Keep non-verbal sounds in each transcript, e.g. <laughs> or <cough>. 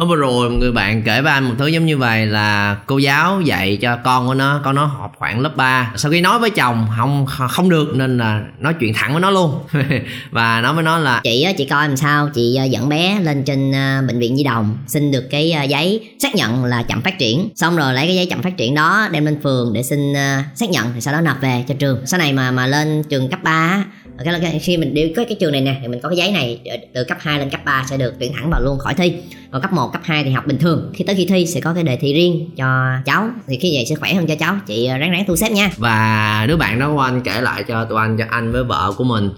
Hôm vừa rồi một người bạn kể với anh một thứ giống như vậy là cô giáo dạy cho con của nó, con nó học khoảng lớp 3 sau khi nói với chồng, không không được nên là nói chuyện thẳng với nó luôn. <laughs> Và nói với nó là, chị chị coi làm sao? Chị ờ, dẫn bé lên trên ờ, bệnh viện nhi đồng, xin được cái ờ, giấy xác nhận là chậm phát triển. Xong rồi lấy cái giấy chậm phát triển đó đem lên phường để xin xác nhận thì sau đó nộp về cho trường. Sau này mà mà lên trường cấp 3 cái khi mình đi có cái trường này nè thì mình có cái giấy này ờ, từ cấp 2 lên cấp 3 sẽ được tuyển thẳng vào luôn khỏi thi. Còn cấp 1 cấp 2 thì học bình thường. Khi tới khi thi sẽ có cái đề thi riêng cho cháu. Thì khi vậy sẽ khỏe hơn cho cháu. Chị ờ, ráng ráng thu xếp nha. Và đứa bạn đó của anh kể lại cho tụi anh cho anh với vợ của mình.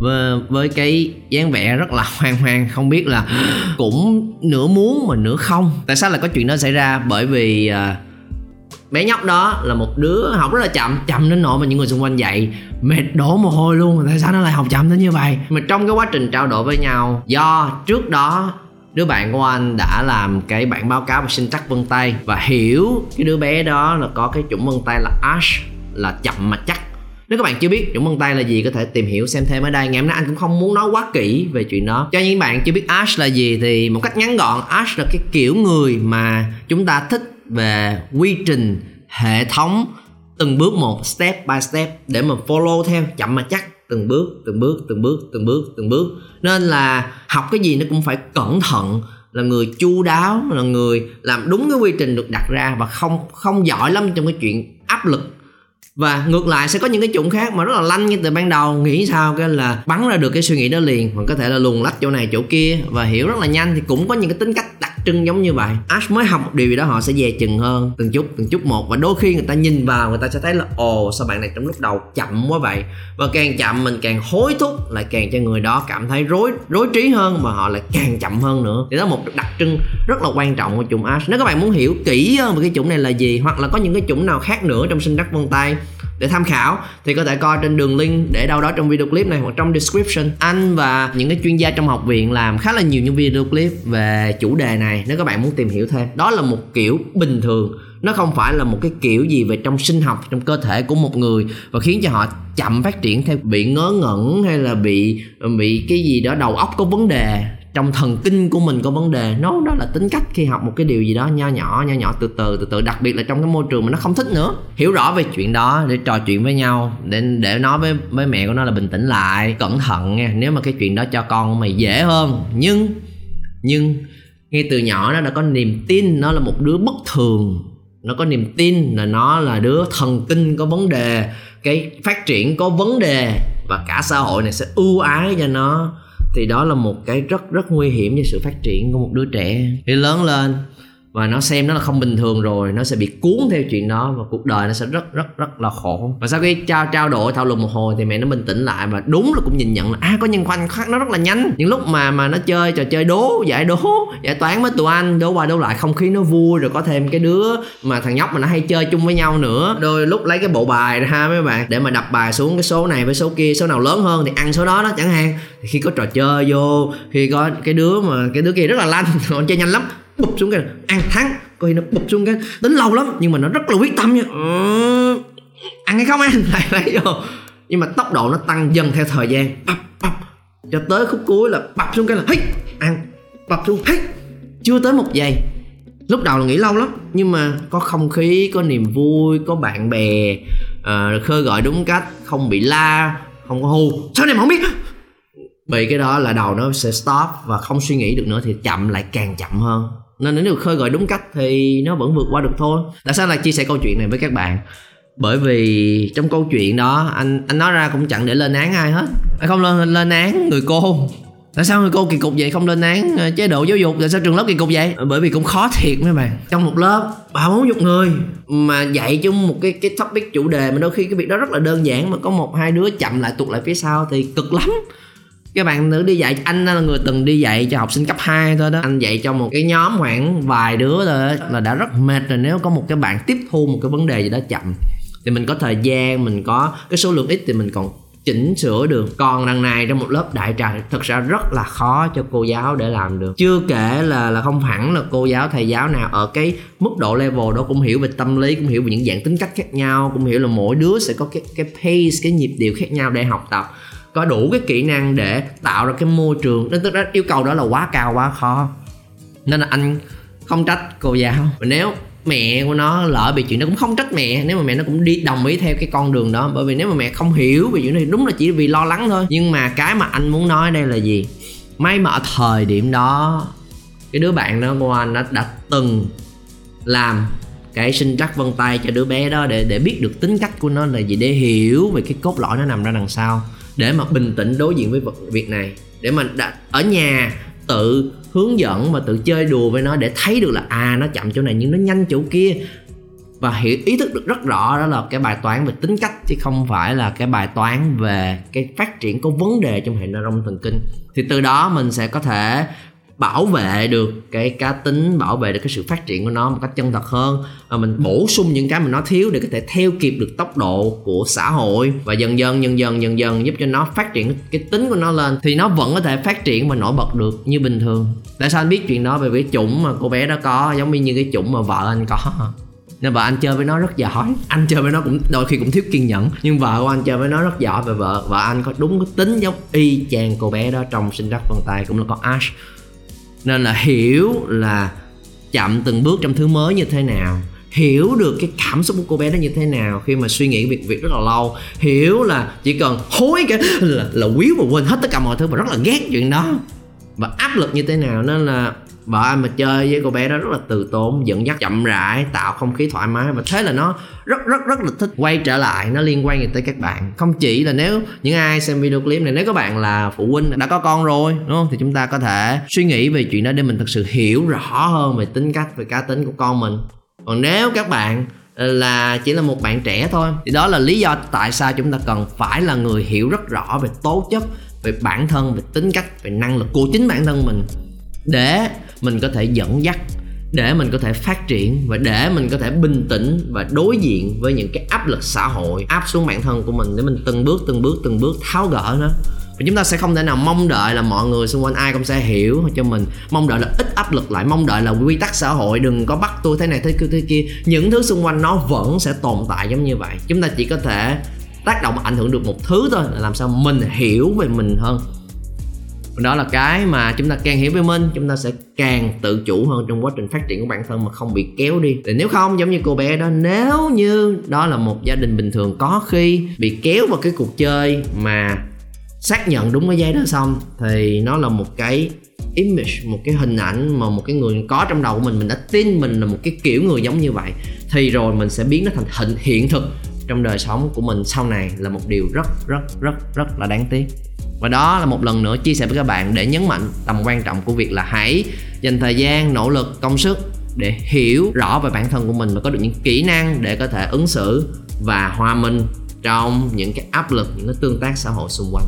Với, với cái dáng vẻ rất là <laughs> hoang hoang không biết là cũng nửa muốn mà nửa không. Tại sao lại có chuyện đó xảy ra? Bởi vì uh, bé nhóc đó là một đứa học rất là chậm chậm đến nỗi mà những người xung quanh dạy mệt đổ mồ hôi luôn, tại sao nó lại học chậm đến như vậy? Mà trong cái quá trình trao đổi với nhau, do trước đó đứa bạn của anh đã làm cái bản báo cáo về sinh chắc vân tay và hiểu cái đứa bé đó là có cái chủng vân tay là ash, là chậm mà chắc. Nếu các bạn chưa biết chủng vân tay là gì, có thể tìm hiểu xem thêm ở đây. Ngày hôm nay anh cũng không muốn nói quá kỹ về chuyện đó. Cho những bạn chưa biết ash là gì thì một cách ngắn gọn, ash là cái kiểu người mà chúng ta thích về quy trình, hệ thống từng bước một, step by step, để mà follow theo, chậm mà chắc, từng bước từng bước từng bước từng bước từng bước. Nên là học cái gì nó cũng phải cẩn thận, là người chu đáo, là người làm đúng cái quy trình được đặt ra và không không giỏi lắm trong cái chuyện áp lực. Và ngược lại sẽ có những cái chủng khác mà rất là lanh như từ ban đầu, nghĩ sao cái là bắn ra được cái suy nghĩ đó liền, mà có thể là luồn lách chỗ này chỗ kia và hiểu rất là nhanh thì cũng có những cái tính cách đặc trưng giống như vậy. Ash mới học một điều gì đó, họ sẽ dè chừng hơn, từng chút từng chút một. Và đôi khi người ta nhìn vào, người ta sẽ thấy là, ồ, sao bạn này trong lúc đầu chậm quá vậy? Và càng chậm, mình càng hối thúc, lại càng cho người đó cảm thấy rối rối trí hơn và họ lại càng chậm hơn nữa. Thì đó là một đặc trưng rất là quan trọng của chủng Ash. Nếu các bạn muốn hiểu kỹ hơn về cái chủng này là gì, hoặc là có những cái chủng nào khác nữa trong sinh đắc vân tay để tham khảo, thì có thể coi trên đường link để đâu đó trong video clip này hoặc trong description. Anh và những cái chuyên gia trong học viện làm khá là nhiều những video clip về chủ đề này, nếu các bạn muốn tìm hiểu thêm. Đó là một kiểu bình thường, nó không phải là một cái kiểu gì về trong sinh học, trong cơ thể của một người và khiến cho họ chậm phát triển theo bị ngớ ngẩn hay là bị bị cái gì đó, đầu óc có vấn đề trong thần kinh của mình có vấn đề, nó đó là tính cách khi học một cái điều gì đó nho nhỏ nho nhỏ từ từ từ từ, đặc biệt là trong cái môi trường mà nó không thích nữa. Hiểu rõ về chuyện đó để trò chuyện với nhau, để để nói với với mẹ của nó là bình tĩnh lại, cẩn thận nha. Nếu mà cái chuyện đó cho con mày dễ hơn. Nhưng nhưng, ngay từ nhỏ nó đã có niềm tin nó là một đứa bất thường. Nó có niềm tin là nó là đứa thần kinh có vấn đề, cái phát triển có vấn đề, và cả xã hội này sẽ ưu ái cho nó thì đó là một cái rất rất nguy hiểm cho sự phát triển của một đứa trẻ. Khi lớn lên và nó xem nó là không bình thường rồi, nó sẽ bị cuốn theo chuyện đó và cuộc đời nó sẽ rất rất rất là khổ. Và sau khi trao trao đổi, thảo luận một hồi thì mẹ nó bình tĩnh lại và đúng là cũng nhìn nhận là à có những khoảnh khắc nó rất là nhanh. Những lúc mà mà nó chơi trò chơi đố, giải đố, giải toán với tụi anh, đố qua đố lại không khí nó vui, rồi có thêm cái đứa mà thằng nhóc mà nó hay chơi chung với nhau nữa. Đôi lúc lấy cái bộ bài ra mấy bạn, để mà đập bài xuống cái số này với số kia, số nào lớn hơn thì ăn số đó đó chẳng hạn. Khi có trò chơi vô, khi có cái đứa mà, cái đứa kia rất là lanh nó <laughs> chơi nhanh lắm bụp xuống cái ăn thắng. Coi nó bụp xuống cái tính lâu lắm nhưng mà nó rất là quyết tâm nha. Ừ, ăn hay không ăn? <laughs> Lại lấy vô. Nhưng mà tốc độ nó tăng dần theo thời gian. Bập bập. Cho tới khúc cuối là bập xuống cái là hít ăn. Bập xuống hít. Chưa tới một giây. Lúc đầu là nghĩ lâu lắm nhưng mà có không khí có niềm vui có bạn bè uh, khơi gọi đúng cách không bị la không có hù. Sao này mà không biết? Bị cái đó là đầu nó sẽ stop và không suy nghĩ được nữa thì chậm lại càng chậm hơn nên nếu được khơi gọi đúng cách thì nó vẫn vượt qua được thôi. Tại sao lại chia sẻ câu chuyện này với các bạn. Bởi vì trong câu chuyện đó, anh anh nói ra cũng chẳng để lên án ai hết. Anh không? Lên lên án người cô. Tại sao người cô kỳ cục vậy? Không lên án ờ, chế độ giáo dục. Tại sao trường lớp kỳ cục vậy? Bởi vì cũng khó thiệt mấy bạn. Trong một lớp, ba bốn chục người mà dạy chung một cái cái topic chủ đề mà đôi khi cái việc đó rất là đơn giản mà có một, hai đứa chậm lại, tụt lại phía sau thì cực lắm các bạn nữ đi dạy anh là người từng đi dạy cho học sinh cấp 2 thôi đó. Anh dạy cho một cái nhóm khoảng vài đứa thôi đó, là đã rất mệt rồi. Nếu có một cái bạn tiếp thu một cái vấn đề gì đó chậm thì mình có thời gian mình có cái số lượng ít thì mình còn chỉnh sửa được. Còn đằng này trong một lớp đại trà thật ra rất là khó cho cô giáo để làm được. Chưa kể là là không hẳn là cô giáo thầy giáo nào ở cái mức độ level đó cũng hiểu về tâm lý cũng hiểu về những dạng tính cách khác nhau cũng hiểu là mỗi đứa sẽ có cái cái pace cái nhịp điệu khác nhau để học tập có đủ cái kỹ năng để tạo ra cái môi trường. Nên tức đó yêu cầu đó là quá cao quá khó. Nên là anh không trách cô giáo. Và nếu mẹ của nó lỡ bị chuyện đó cũng không trách mẹ. Nếu mà mẹ nó cũng đi đồng ý theo cái con đường đó. Bởi vì nếu mà mẹ không hiểu về chuyện này đúng là chỉ vì lo lắng thôi. Nhưng mà cái mà anh muốn nói đây là gì? May mà ở thời điểm đó cái đứa bạn đó của anh đã, đã từng làm cái sinh trắc vân tay cho đứa bé đó để để biết được tính cách của nó là gì để hiểu về cái cốt lõi nó nằm ra đằng sau để mà bình tĩnh đối diện với việc này để mà đã, ở nhà tự hướng dẫn và tự chơi đùa với nó để thấy được là à nó chậm chỗ này nhưng nó nhanh chỗ kia. Và hiểu ý thức được rất rõ đó là cái bài toán về tính cách chứ không phải là cái bài toán về cái phát triển có vấn đề trong hệ neuron thần kinh. Thì từ đó mình sẽ có thể bảo vệ được cái cá tính, bảo vệ được cái sự phát triển của nó một cách chân thật hơn. Và mình bổ sung những cái mà nó thiếu để có thể theo kịp được tốc độ của xã hội. Và dần dần dần dần dần dần giúp cho nó phát triển cái tính của nó lên. Thì nó vẫn có thể phát triển và nổi bật được như bình thường. Tại sao anh biết chuyện đó? Về cái chủng mà cô bé đó có, giống như cái chủng mà vợ anh có. Nên vợ anh chơi với nó rất giỏi. Anh chơi với nó cũng, đôi khi cũng thiếu kiên nhẫn. Nhưng vợ của anh chơi với nó rất giỏi và vợ vợ anh có đúng cái tính giống y chang cô bé đó trong sinh ra vân tay, cũng là con Ash nên là hiểu là chậm từng bước trong thứ mới như thế nào. Hiểu được cái cảm xúc của cô bé đó như thế nào khi mà suy nghĩ việc việc rất là lâu. Hiểu là chỉ cần hối cái là, là quý và quên hết tất cả mọi thứ và rất là ghét chuyện đó. Và áp lực như thế nào. Nên là vợ anh mà chơi với cô bé đó rất là từ tốn, dẫn dắt, chậm rãi, tạo không khí thoải mái. Và thế là nó rất rất rất là thích quay trở lại, nó liên quan gì tới các bạn. Không chỉ là nếu những ai xem video clip này, nếu các bạn là phụ huynh đã có con rồi, đúng không? Thì chúng ta có thể suy nghĩ về chuyện đó để mình thực sự hiểu rõ hơn về tính cách, về cá tính của con mình. Còn nếu các bạn là chỉ là một bạn trẻ thôi, thì đó là lý do tại sao chúng ta cần phải là người hiểu rất rõ về tố chất, về bản thân, về tính cách, về năng lực của chính bản thân mình để mình có thể dẫn dắt, để mình có thể phát triển và để mình có thể bình tĩnh và đối diện với những cái áp lực xã hội, áp xuống bản thân của mình để mình từng bước từng bước từng bước tháo gỡ nó. Và chúng ta sẽ không thể nào mong đợi là mọi người xung quanh ai cũng sẽ hiểu cho mình. Mong đợi là ít áp lực lại, mong đợi là quy tắc xã hội đừng có bắt tôi thế này thế kia thế kia. Những thứ xung quanh nó vẫn sẽ tồn tại giống như vậy. Chúng ta chỉ có thể tác động ảnh hưởng được một thứ thôi, là làm sao mình hiểu về mình hơn đó là cái mà chúng ta càng hiểu về mình, chúng ta sẽ càng tự chủ hơn trong quá trình phát triển của bản thân mà không bị kéo đi. Thì nếu không, giống như cô bé đó, nếu như đó là một gia đình bình thường có khi bị kéo vào cái cuộc chơi mà xác nhận đúng cái giấy đó xong, thì nó là một cái image, một cái hình ảnh mà một cái người có trong đầu của mình mình đã tin mình là một cái kiểu người giống như vậy, thì rồi mình sẽ biến nó thành hình hiện thực trong đời sống của mình sau này là một điều rất rất rất rất là đáng tiếc và đó là một lần nữa chia sẻ với các bạn để nhấn mạnh tầm quan trọng của việc là hãy dành thời gian, nỗ lực, công sức để hiểu rõ về bản thân của mình và có được những kỹ năng để có thể ứng xử và hòa mình trong những cái áp lực, những cái tương tác xã hội xung quanh.